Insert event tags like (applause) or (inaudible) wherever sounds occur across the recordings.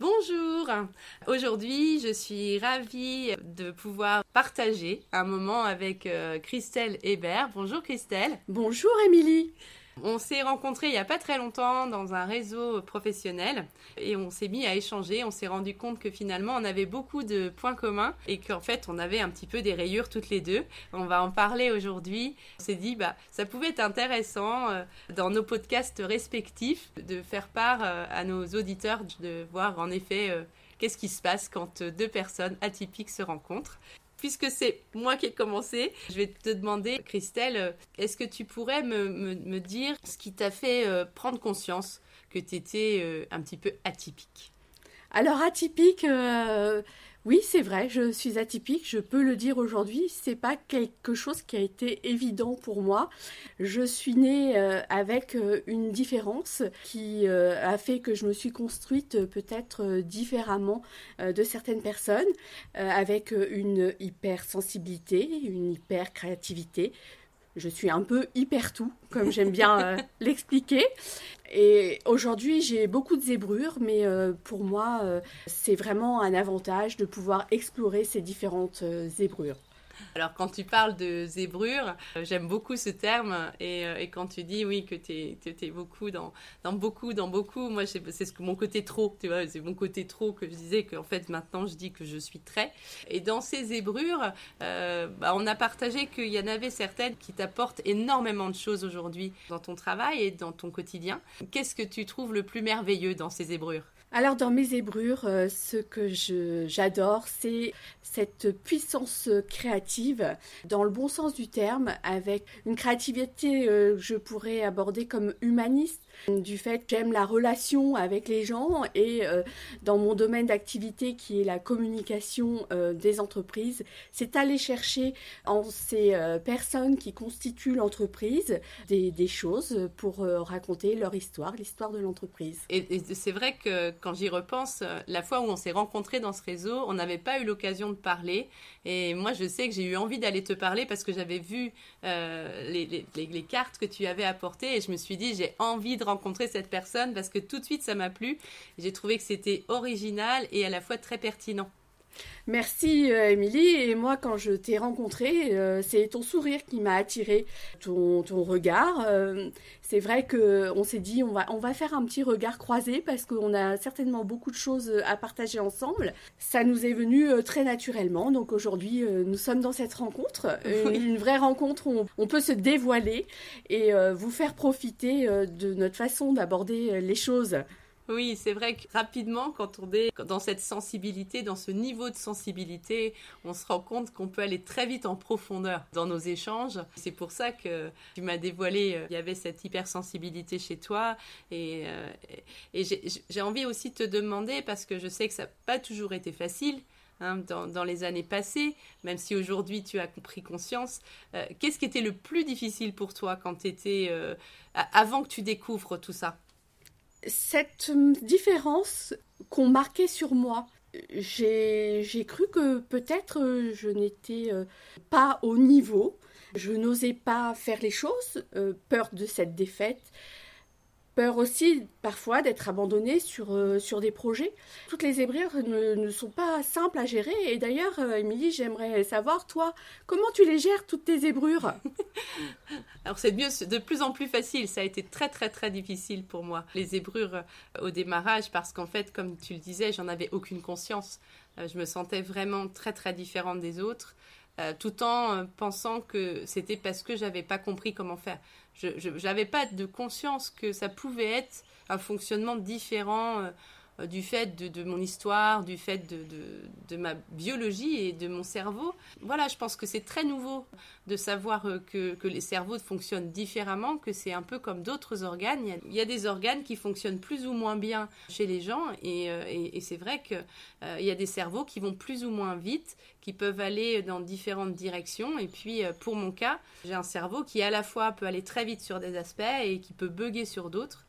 Bonjour. Aujourd'hui, je suis ravie de pouvoir partager un moment avec euh, Christelle Hébert. Bonjour Christelle. Bonjour Émilie. On s'est rencontrés il n'y a pas très longtemps dans un réseau professionnel et on s'est mis à échanger. On s'est rendu compte que finalement on avait beaucoup de points communs et qu'en fait on avait un petit peu des rayures toutes les deux. On va en parler aujourd'hui. On s'est dit bah ça pouvait être intéressant euh, dans nos podcasts respectifs de faire part euh, à nos auditeurs de voir en effet euh, qu'est-ce qui se passe quand deux personnes atypiques se rencontrent puisque c'est moi qui ai commencé, je vais te demander, Christelle, euh, est-ce que tu pourrais me, dire ce qui t'a fait euh, prendre conscience que tu étais euh, un petit peu atypique? Alors atypique, oui, c'est vrai, je suis atypique, je peux le dire aujourd'hui, c'est pas quelque chose qui a été évident pour moi. Je suis née euh, avec euh, une différence qui euh, a fait que je me suis construite peut-être différemment de certaines personnes, avec une hypersensibilité, une hyper créativité, je suis un peu hyper tout, comme j'aime bien euh, (laughs) l'expliquer. Et aujourd'hui, j'ai beaucoup de zébrures, mais euh, pour moi, euh, c'est vraiment un avantage de pouvoir explorer ces différentes zébrures. Alors quand tu parles de zébrure, euh, j'aime beaucoup ce terme et, euh, et, quand tu dis oui que tu es, beaucoup dans, dans beaucoup, dans beaucoup, moi c'est ce que mon côté trop, tu vois, c'est mon côté trop que je disais qu'en fait maintenant je dis que je suis très. Et dans ces zébrures, euh, bah, on a partagé qu'il y en avait certaines qui t'apportent énormément de choses aujourd'hui dans ton travail et dans ton quotidien. Qu'est-ce que tu trouves le plus merveilleux dans ces zébrures? Alors dans mes zébrures, euh, ce que j'adore, c'est cette puissance créative, dans le bon sens du terme, avec une créativité, euh, je pourrais aborder comme humaniste, du fait que j'aime la relation avec les gens et euh, dans mon domaine d'activité qui est la communication euh, des entreprises, c'est aller chercher en ces euh, personnes qui constituent l'entreprise des, choses pour raconter leur histoire, l'histoire de l'entreprise. Et, c'est vrai que quand j'y repense, la fois où on s'est rencontrés dans ce réseau, on n'avait pas eu l'occasion de parler et moi je sais que j'ai eu envie d'aller te parler parce que j'avais vu les, les, les cartes que tu avais apportées et je me suis dit j'ai envie de rencontrer cette personne parce que tout de suite ça m'a plu. J'ai trouvé que c'était original et à la fois très pertinent. Merci euh, Émilie. Et moi, quand je t'ai rencontré, euh, c'est ton sourire qui m'a attiré, ton, ton regard. Euh, c'est vrai qu'on s'est dit, on va, on va faire un petit regard croisé parce qu'on a certainement beaucoup de choses à partager ensemble. Ça nous est venu très naturellement. Donc aujourd'hui, nous sommes dans cette rencontre, une, vraie rencontre où on, peut se dévoiler et vous faire profiter de notre façon d'aborder les choses. Oui, c'est vrai que rapidement, quand on est dans cette sensibilité, dans ce niveau de sensibilité, on se rend compte qu'on peut aller très vite en profondeur dans nos échanges. C'est pour ça que tu m'as dévoilé, euh, il y avait cette hypersensibilité chez toi. Et, euh, j'ai envie aussi de te demander, parce que je sais que ça n'a pas toujours été facile, hein, dans, les années passées, même si aujourd'hui tu as pris conscience. Euh, qu'est-ce qui était le plus difficile pour toi quand tu étais. avant que tu découvres tout ça? Cette différence qu'on marquait sur moi, j'ai cru que peut-être je n'étais euh, pas au niveau, je n'osais pas faire les choses, euh, peur de cette défaite, peur aussi parfois d'être abandonné sur, euh, sur des projets. Toutes les zébrures ne, ne, sont pas simples à gérer. Et d'ailleurs, euh, Émilie, j'aimerais savoir, toi, comment tu les gères, toutes tes zébrures (laughs) Alors c'est de plus en plus facile. Ça a été très très très difficile pour moi, les zébrures euh, au démarrage, parce qu'en fait, comme tu le disais, j'en avais aucune conscience. Je me sentais vraiment très très différente des autres. Euh, tout en euh, pensant que c'était parce que j'avais pas compris comment faire. Je n'avais pas de conscience que ça pouvait être un fonctionnement différent euh, du fait de, mon histoire, du fait de, ma biologie et de mon cerveau. Voilà, je pense que c'est très nouveau de savoir euh, que, les cerveaux fonctionnent différemment, que c'est un peu comme d'autres organes. Il y, a, des organes qui fonctionnent plus ou moins bien chez les gens et, euh, c'est vrai qu'il il y a des cerveaux qui vont plus ou moins vite, qui peuvent aller dans différentes directions. Et puis, pour mon cas, j'ai un cerveau qui à la fois peut aller très vite sur des aspects et qui peut bugger sur d'autres.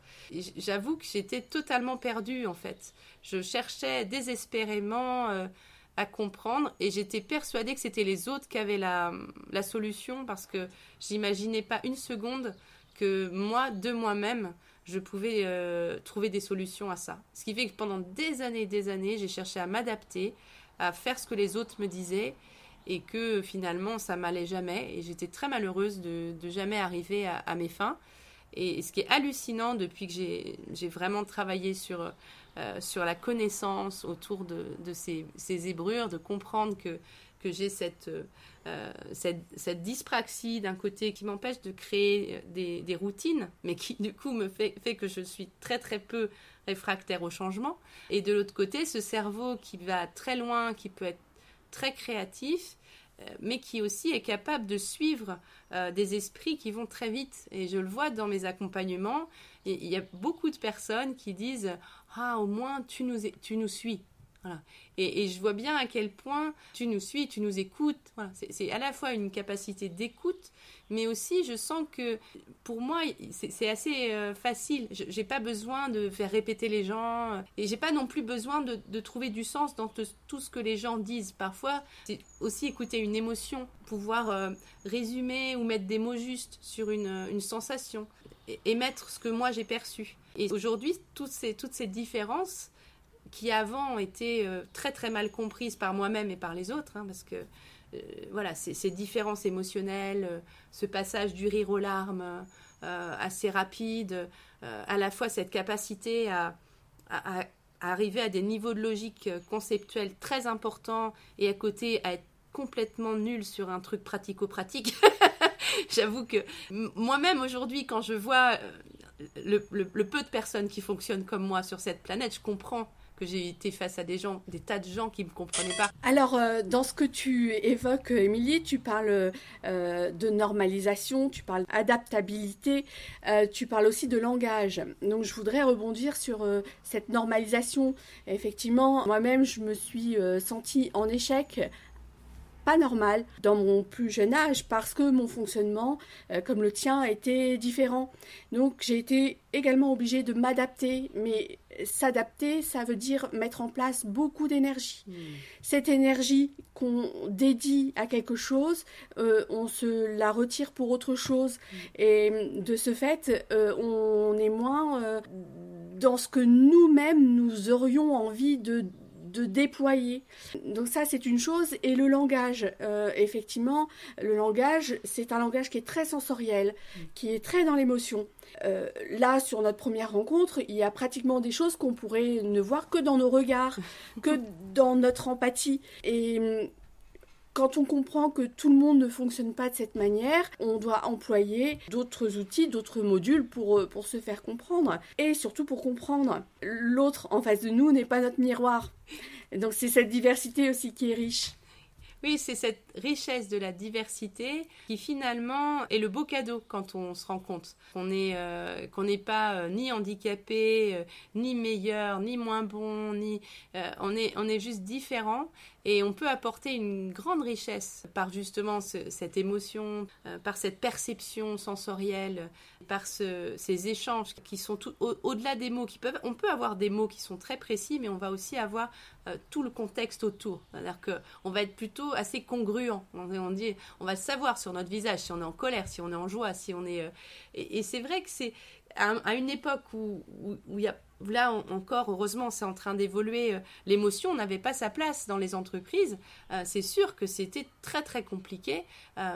J'avoue que j'étais totalement perdue en fait. Je cherchais désespérément euh, à comprendre et j'étais persuadée que c'était les autres qui avaient la, solution parce que j'imaginais pas une seconde que moi, de moi-même, je pouvais euh, trouver des solutions à ça. Ce qui fait que pendant des années et des années, j'ai cherché à m'adapter, à faire ce que les autres me disaient et que finalement ça m'allait jamais et j'étais très malheureuse de, jamais arriver à, mes fins. Et, ce qui est hallucinant depuis que j'ai vraiment travaillé sur, euh, sur la connaissance autour de, ces, ces, de comprendre que, que j'ai cette, euh, cette, cette, dyspraxie d'un côté qui m'empêche de créer des, routines, mais qui du coup me fait, fait que je suis très très peu réfractaire au changement. Et de l'autre côté, ce cerveau qui va très loin, qui peut être très créatif, mais qui aussi est capable de suivre euh, des esprits qui vont très vite. Et je le vois dans mes accompagnements, il y a beaucoup de personnes qui disent Ah, au moins tu nous, tu nous suis. Et, je vois bien à quel point tu nous suis, tu nous écoutes. Voilà. C'est à la fois une capacité d'écoute, mais aussi je sens que pour moi c'est assez euh, facile. Je n'ai pas besoin de faire répéter les gens et j'ai pas non plus besoin de, trouver du sens dans tout ce que les gens disent. Parfois, c'est aussi écouter une émotion, pouvoir euh, résumer ou mettre des mots justes sur une, une sensation, émettre ce que moi j'ai perçu. Et aujourd'hui, toutes ces, toutes ces différences, qui avant étaient euh, très très mal comprises par moi-même et par les autres, hein, parce que euh, voilà, ces, différences émotionnelles, euh, ce passage du rire aux larmes assez rapide, à la fois cette capacité à, arriver à des niveaux de logique conceptuelle très importants et à côté à être complètement nul sur un truc pratico-pratique. (laughs) J'avoue que moi-même aujourd'hui, quand je vois le, peu de personnes qui fonctionnent comme moi sur cette planète, je comprends que j'ai été face à des gens, des tas de gens qui ne me comprenaient pas. Alors, euh, dans ce que tu évoques, Émilie, tu parles euh, de normalisation, tu parles d'adaptabilité, euh, tu parles aussi de langage. Donc, je voudrais rebondir sur cette normalisation. Effectivement, moi-même, je me suis sentie en échec normal dans mon plus jeune âge parce que mon fonctionnement, euh, comme le tien, était différent. Donc j'ai été également obligée de m'adapter, mais s'adapter, ça veut dire mettre en place beaucoup d'énergie. Hmm. Cette énergie qu'on dédie à quelque chose, euh, on se la retire pour autre chose. Hmm. Et de ce fait, euh, on est moins dans ce que nous-mêmes nous aurions envie de de déployer. Donc ça, c'est une chose. Et le langage, euh, effectivement, le langage, c'est un langage qui est très sensoriel, qui est très dans l'émotion. Euh, là, sur notre première rencontre, il y a pratiquement des choses qu'on pourrait ne voir que dans nos regards, (laughs) que dans notre empathie. Et quand on comprend que tout le monde ne fonctionne pas de cette manière, on doit employer d'autres outils, d'autres modules pour, euh, pour se faire comprendre. Et surtout pour comprendre. L'autre en face de nous n'est pas notre miroir. Donc c'est cette diversité aussi qui est riche. Oui, c'est cette richesse de la diversité qui finalement est le beau cadeau quand on se rend compte qu'on n'est euh, pas euh, ni handicapé, ni meilleur, ni moins bon, ni on est on est juste différent et on peut apporter une grande richesse par justement cette émotion, par cette perception sensorielle, par ces échanges qui sont au-delà des mots on peut avoir des mots qui sont très précis mais on va aussi avoir tout le contexte autour. C'est-à-dire qu'on va être plutôt assez congruent. On va savoir sur notre visage si on est en colère, si on est en joie, si on est. Euh, et, c'est vrai que c'est à, une époque où il y a là encore, heureusement, c'est en train d'évoluer. Euh, l'émotion n'avait pas sa place dans les entreprises. Euh, c'est sûr que c'était très très compliqué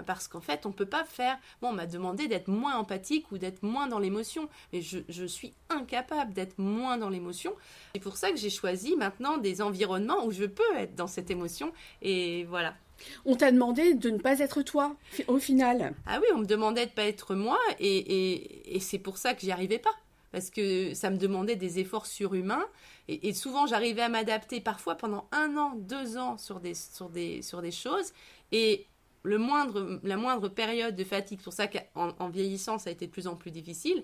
parce qu'en fait, on peut pas faire. Bon, on m'a demandé d'être moins empathique ou d'être moins dans l'émotion, mais je, je, suis incapable d'être moins dans l'émotion. C'est pour ça que j'ai choisi maintenant des environnements où je peux être dans cette émotion. Et voilà. On t'a demandé de ne pas être toi, au final. Ah oui, on me demandait de ne pas être moi, et, c'est pour ça que j'y arrivais pas. Parce que ça me demandait des efforts surhumains. Et, souvent, j'arrivais à m'adapter parfois pendant un an, deux ans sur des, sur des, sur des choses. Et le moindre, la moindre période de fatigue, c'est pour ça qu'en vieillissant, ça a été de plus en plus difficile.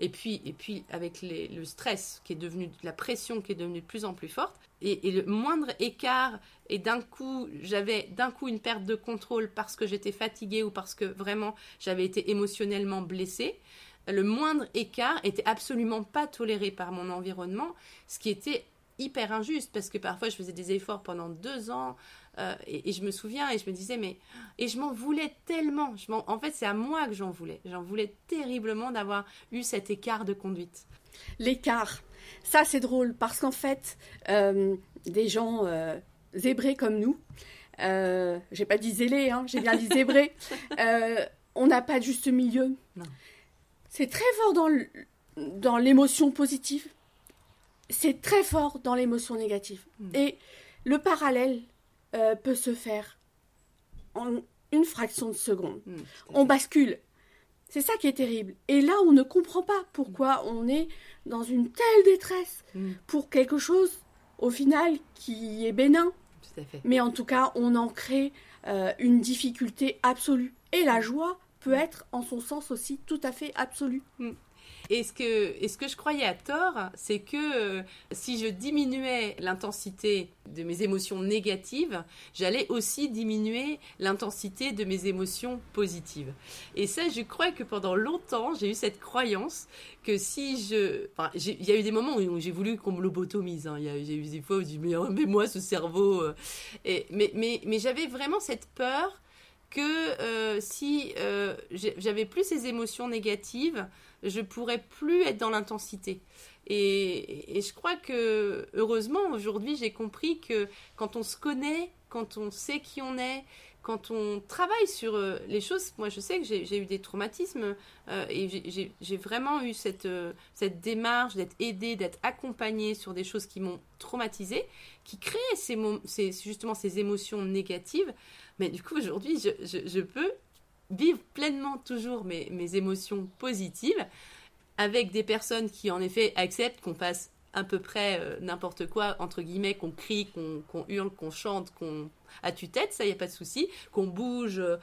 Et puis, et puis avec le stress qui est devenu, la pression qui est devenue de plus en plus forte, et, le moindre écart, et d'un coup, j'avais d'un coup une perte de contrôle parce que j'étais fatiguée ou parce que vraiment j'avais été émotionnellement blessée, le moindre écart était absolument pas toléré par mon environnement, ce qui était hyper injuste parce que parfois je faisais des efforts pendant deux ans euh, et, je me souviens et je me disais mais et je m'en voulais tellement. Je en, fait c'est à moi que j'en voulais. J'en voulais terriblement d'avoir eu cet écart de conduite. L'écart, ça c'est drôle parce qu'en fait euh, des gens euh, zébrés comme nous, j'ai pas dit zélés, hein, j'ai bien dit (laughs) zébrés, on n'a pas de juste milieu. C'est très fort dans l'émotion positive c'est très fort dans l'émotion négative. Hmm. Et le parallèle euh, peut se faire en une fraction de seconde. Hmm, on bascule. C'est ça qui est terrible. Et là, on ne comprend pas pourquoi on est dans une telle détresse hmm. pour quelque chose, au final, qui est bénin. Mais en tout cas, on en crée euh, une difficulté absolue. Et la joie peut être, en son sens aussi, tout à fait absolue. Et ce que, je croyais à tort, c'est que euh, si je diminuais l'intensité de mes émotions négatives, j'allais aussi diminuer l'intensité de mes émotions positives. Et ça, je crois que pendant longtemps, j'ai eu cette croyance que si je... Enfin, il y a eu des moments où j'ai voulu qu'on me lobotomise. Hein. J'ai eu des fois où je dis, mais, mais moi, ce cerveau... Euh. Et, mais mais, mais j'avais vraiment cette peur que euh, si j'avais plus ces émotions négatives, je pourrais plus être dans l'intensité. Et, je crois que, heureusement, aujourd'hui, j'ai compris que quand on se connaît, quand on sait qui on est, quand on travaille sur euh, les choses, moi je sais que j'ai eu des traumatismes euh, et j'ai vraiment eu cette, euh, cette démarche d'être aidée, d'être accompagnée sur des choses qui m'ont traumatisée, qui créent ces, justement ces émotions négatives. Mais du coup aujourd'hui je, je peux vivre pleinement toujours mes, mes émotions positives avec des personnes qui en effet acceptent qu'on fasse à peu près euh, n'importe quoi, entre guillemets, qu'on crie, qu'on hurle, qu'on chante, qu'on à tue-tête, ça y a pas de souci, qu'on bouge, euh,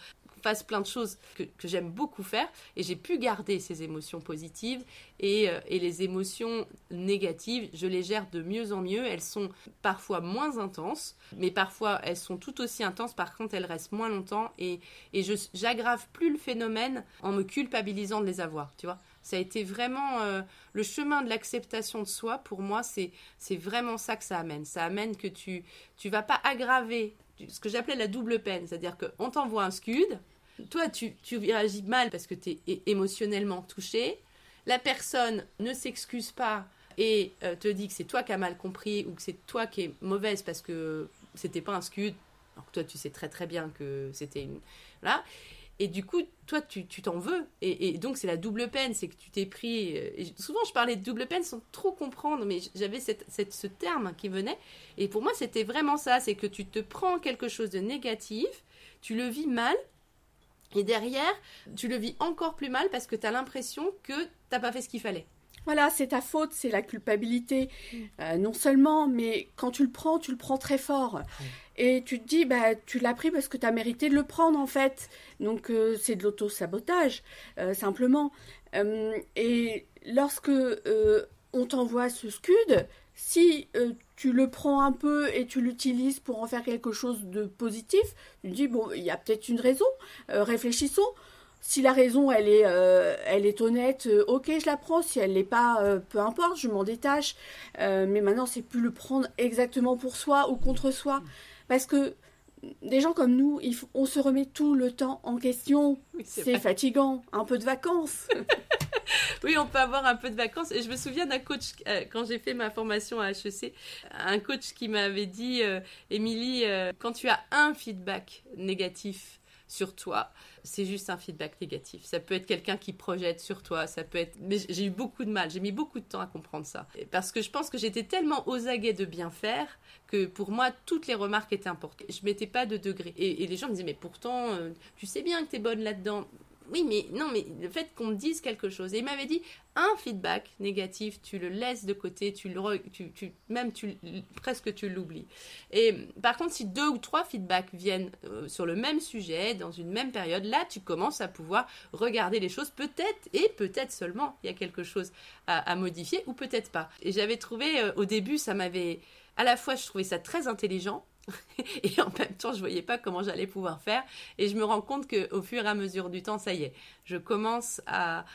plein de choses que, j'aime beaucoup faire et j'ai pu garder ces émotions positives et, euh, et, les émotions négatives, je les gère de mieux en mieux. Elles sont parfois moins intenses, mais parfois elles sont tout aussi intenses. Par contre, elles restent moins longtemps et, et j'aggrave plus le phénomène en me culpabilisant de les avoir, tu vois. Ça a été vraiment euh, le chemin de l'acceptation de soi. Pour moi, c'est c'est vraiment ça que ça amène. Ça amène que tu tu vas pas aggraver ce que j'appelais la double peine, c'est-à-dire qu'on t'envoie un scud, toi tu, tu réagis mal parce que tu es émotionnellement touché, la personne ne s'excuse pas et euh, te dit que c'est toi qui as mal compris ou que c'est toi qui es mauvaise parce que c'était pas un scud, toi tu sais très très bien que c'était une... Voilà. Et du coup, toi, tu t'en veux. Et, donc, c'est la double peine, c'est que tu t'es pris. Euh, et souvent, je parlais de double peine sans trop comprendre, mais j'avais cette, ce terme qui venait. Et pour moi, c'était vraiment ça c'est que tu te prends quelque chose de négatif, tu le vis mal, et derrière, tu le vis encore plus mal parce que tu as l'impression que tu n'as pas fait ce qu'il fallait. Voilà, c'est ta faute, c'est la culpabilité. Mm. Euh, non seulement, mais quand tu le prends, tu le prends très fort. Et tu te dis, bah, tu l'as pris parce que tu as mérité de le prendre, en fait. Donc, euh, c'est de l'auto-sabotage, euh, simplement. et lorsque on t'envoie ce scud, si tu le prends un peu et tu l'utilises pour en faire quelque chose de positif, tu te dis, bon, il y a peut-être une raison, réfléchissons si la raison elle est, euh, elle est honnête, euh, ok je la prends. Si elle l'est pas, euh, peu importe, je m'en détache. mais maintenant c'est plus le prendre exactement pour soi ou contre soi, parce que des gens comme nous, on se remet tout le temps en question. c'est fatigant. Un peu de vacances. (laughs) (laughs) oui, on peut avoir un peu de vacances. Et je me souviens d'un coach, quand j'ai fait ma formation à HEC, un coach qui m'avait dit, Émilie, quand tu as un feedback négatif sur toi, c'est juste un feedback négatif. Ça peut être quelqu'un qui projette sur toi, ça peut être... Mais j'ai eu beaucoup de mal, j'ai mis beaucoup de temps à comprendre ça. Parce que je pense que j'étais tellement aux aguets de bien faire que pour moi, toutes les remarques étaient importantes. Je mettais pas de degré. Et, les gens me disaient, mais pourtant, euh, tu sais bien que tu es bonne là-dedans oui, mais non, mais le fait qu'on me dise quelque chose. Et il m'avait dit, un feedback négatif, tu le laisses de côté, tu le, tu, tu, même tu, presque tu l'oublies. Et par contre, si deux ou trois feedbacks viennent euh, sur le même sujet, dans une même période, là, tu commences à pouvoir regarder les choses. Peut-être, et peut-être seulement, il y a quelque chose à, modifier, ou peut-être pas. Et j'avais trouvé, euh, au début, ça m'avait, à la fois, je trouvais ça très intelligent, (laughs) et en même temps, je voyais pas comment j'allais pouvoir faire. Et je me rends compte qu'au fur et à mesure du temps, ça y est, je commence à,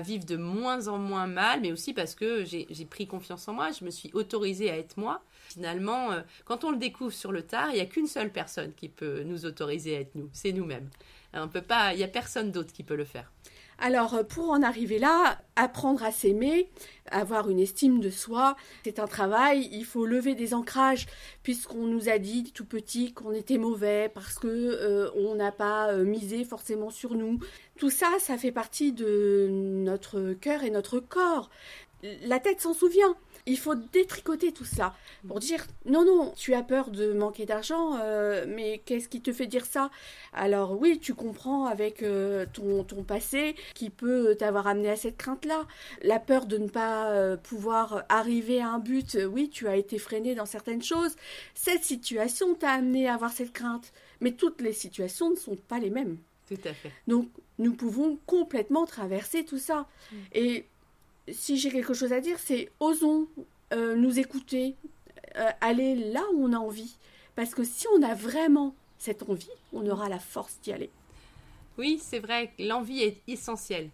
vivre de moins en moins mal, mais aussi parce que j'ai pris confiance en moi, je me suis autorisée à être moi. Finalement, euh, quand on le découvre sur le tard, il n'y a qu'une seule personne qui peut nous autoriser à être nous, c'est nous-mêmes. On peut pas, il n'y a personne d'autre qui peut le faire. Alors euh, pour en arriver là, apprendre à s'aimer, avoir une estime de soi, c'est un travail, il faut lever des ancrages puisqu'on nous a dit tout petit qu'on était mauvais parce que euh, on n'a pas euh, misé forcément sur nous. Tout ça, ça fait partie de notre cœur et notre corps. La tête s'en souvient. Il faut détricoter tout ça pour dire non, non, tu as peur de manquer d'argent, euh, mais qu'est-ce qui te fait dire ça? Alors oui, tu comprends avec euh, ton, ton passé qui peut t'avoir amené à cette crainte-là. La peur de ne pas euh, pouvoir arriver à un but, oui, tu as été freiné dans certaines choses. Cette situation t'a amené à avoir cette crainte. Mais toutes les situations ne sont pas les mêmes. Tout à fait. Donc, nous pouvons complètement traverser tout ça. Mm. Et si j'ai quelque chose à dire, c'est osons euh, nous écouter, euh, aller là où on a envie. Parce que si on a vraiment cette envie, on aura la force d'y aller. Oui, c'est vrai, l'envie est essentielle.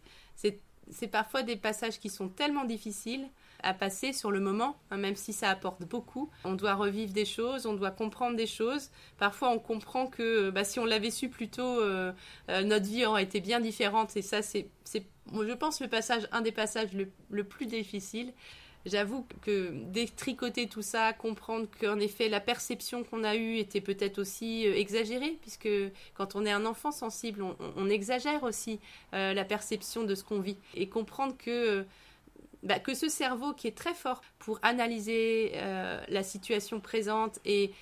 C'est parfois des passages qui sont tellement difficiles à passer sur le moment, hein, même si ça apporte beaucoup. On doit revivre des choses, on doit comprendre des choses. Parfois, on comprend que bah, si on l'avait su plus tôt, euh, notre vie aurait été bien différente. Et ça, c'est je pense, le passage, un des passages le, plus difficile. J'avoue que détricoter tout ça, comprendre qu'en effet la perception qu'on a eue était peut-être aussi euh, exagérée, puisque quand on est un enfant sensible, on, exagère aussi euh, la perception de ce qu'on vit. Et comprendre que bah, que ce cerveau qui est très fort pour analyser euh, la situation présente et,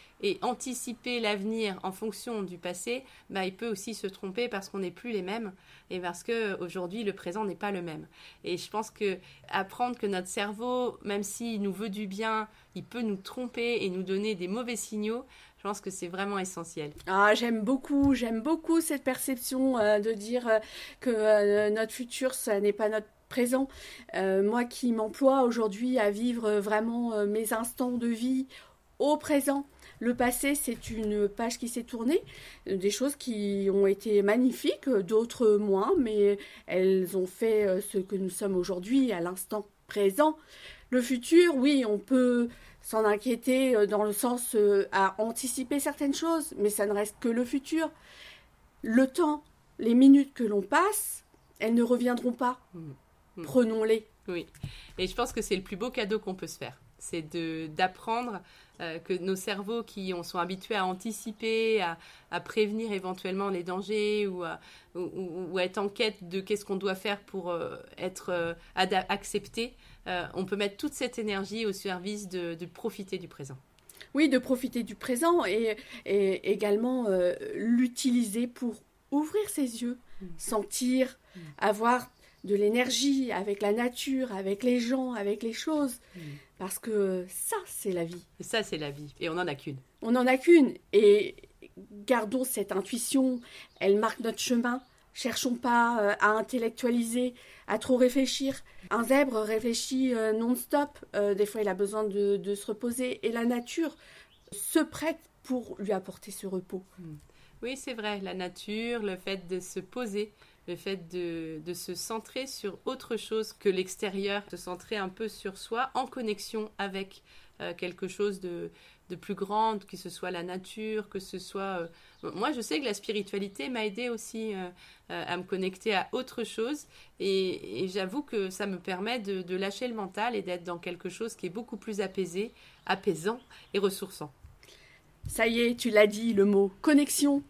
anticiper l'avenir en fonction du passé, bah, il peut aussi se tromper parce qu'on n'est plus les mêmes et parce que aujourd'hui le présent n'est pas le même. Et je pense que apprendre que notre cerveau, même s'il nous veut du bien, il peut nous tromper et nous donner des mauvais signaux. Je pense que c'est vraiment essentiel. Ah, j'aime beaucoup, j'aime beaucoup cette perception euh, de dire euh, que notre futur, ce n'est pas notre présent. Euh, moi qui m'emploie aujourd'hui à vivre vraiment euh, mes instants de vie au présent. Le passé, c'est une page qui s'est tournée, des choses qui ont été magnifiques, d'autres moins, mais elles ont fait euh, ce que nous sommes aujourd'hui à l'instant présent. Le futur, oui, on peut s'en inquiéter dans le sens à anticiper certaines choses, mais ça ne reste que le futur. Le temps, les minutes que l'on passe, elles ne reviendront pas. Mmh. Hmm. Prenons-les. Oui. Et je pense que c'est le plus beau cadeau qu'on peut se faire. C'est d'apprendre euh, que nos cerveaux qui sont habitués à anticiper, à, prévenir éventuellement les dangers ou à, ou, être en quête de qu'est-ce qu'on doit faire pour euh, être euh, accepté, on peut mettre toute cette énergie au service de, profiter du présent. Oui, de profiter du présent et, également l'utiliser pour ouvrir ses yeux, hmm. sentir, hmm. avoir de l'énergie avec la nature, avec les gens, avec les choses. Mm. Parce que ça, c'est la vie. Ça, c'est la vie. Et on n'en a qu'une. On n'en a qu'une. Et gardons cette intuition. Elle marque notre chemin. Cherchons pas euh, à intellectualiser, à trop réfléchir. Un zèbre réfléchit euh, non-stop. Euh, des fois, il a besoin de, se reposer. Et la nature se prête pour lui apporter ce repos. Mm. Oui, c'est vrai. La nature, le fait de se poser, le fait de, de, se centrer sur autre chose que l'extérieur, se centrer un peu sur soi en connexion avec euh, quelque chose de, de, plus grand, que ce soit la nature, que ce soit... Euh, moi, je sais que la spiritualité m'a aidé aussi euh, à me connecter à autre chose et, j'avoue que ça me permet de, de lâcher le mental et d'être dans quelque chose qui est beaucoup plus apaisé, apaisant et ressourçant. Ça y est, tu l'as dit, le mot connexion.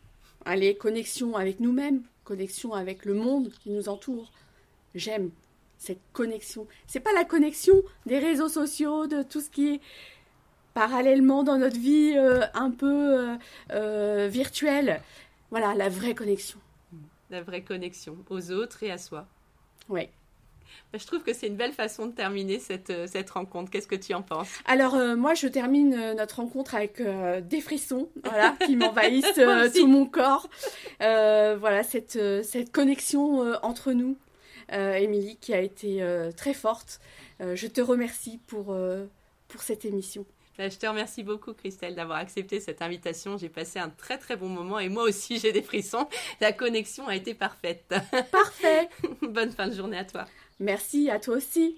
Allez, connexion avec nous-mêmes, connexion avec le monde qui nous entoure. J'aime cette connexion. C'est pas la connexion des réseaux sociaux, de tout ce qui est parallèlement dans notre vie euh, un peu euh, euh, virtuelle. Voilà, la vraie connexion. La vraie connexion aux autres et à soi. Oui. Bah, je trouve que c'est une belle façon de terminer cette, euh, cette rencontre. Qu'est-ce que tu en penses? Alors, euh, moi, je termine euh, notre rencontre avec des frissons voilà, (laughs) qui m'envahissent tout mon corps. voilà, cette, cette connexion entre nous, Émilie, qui a été très forte. je te remercie pour, pour cette émission. Euh, je te remercie beaucoup, Christelle, d'avoir accepté cette invitation. J'ai passé un très très bon moment et moi aussi j'ai des frissons. La connexion a été parfaite. Parfait. (laughs) Bonne fin de journée à toi. Merci à toi aussi.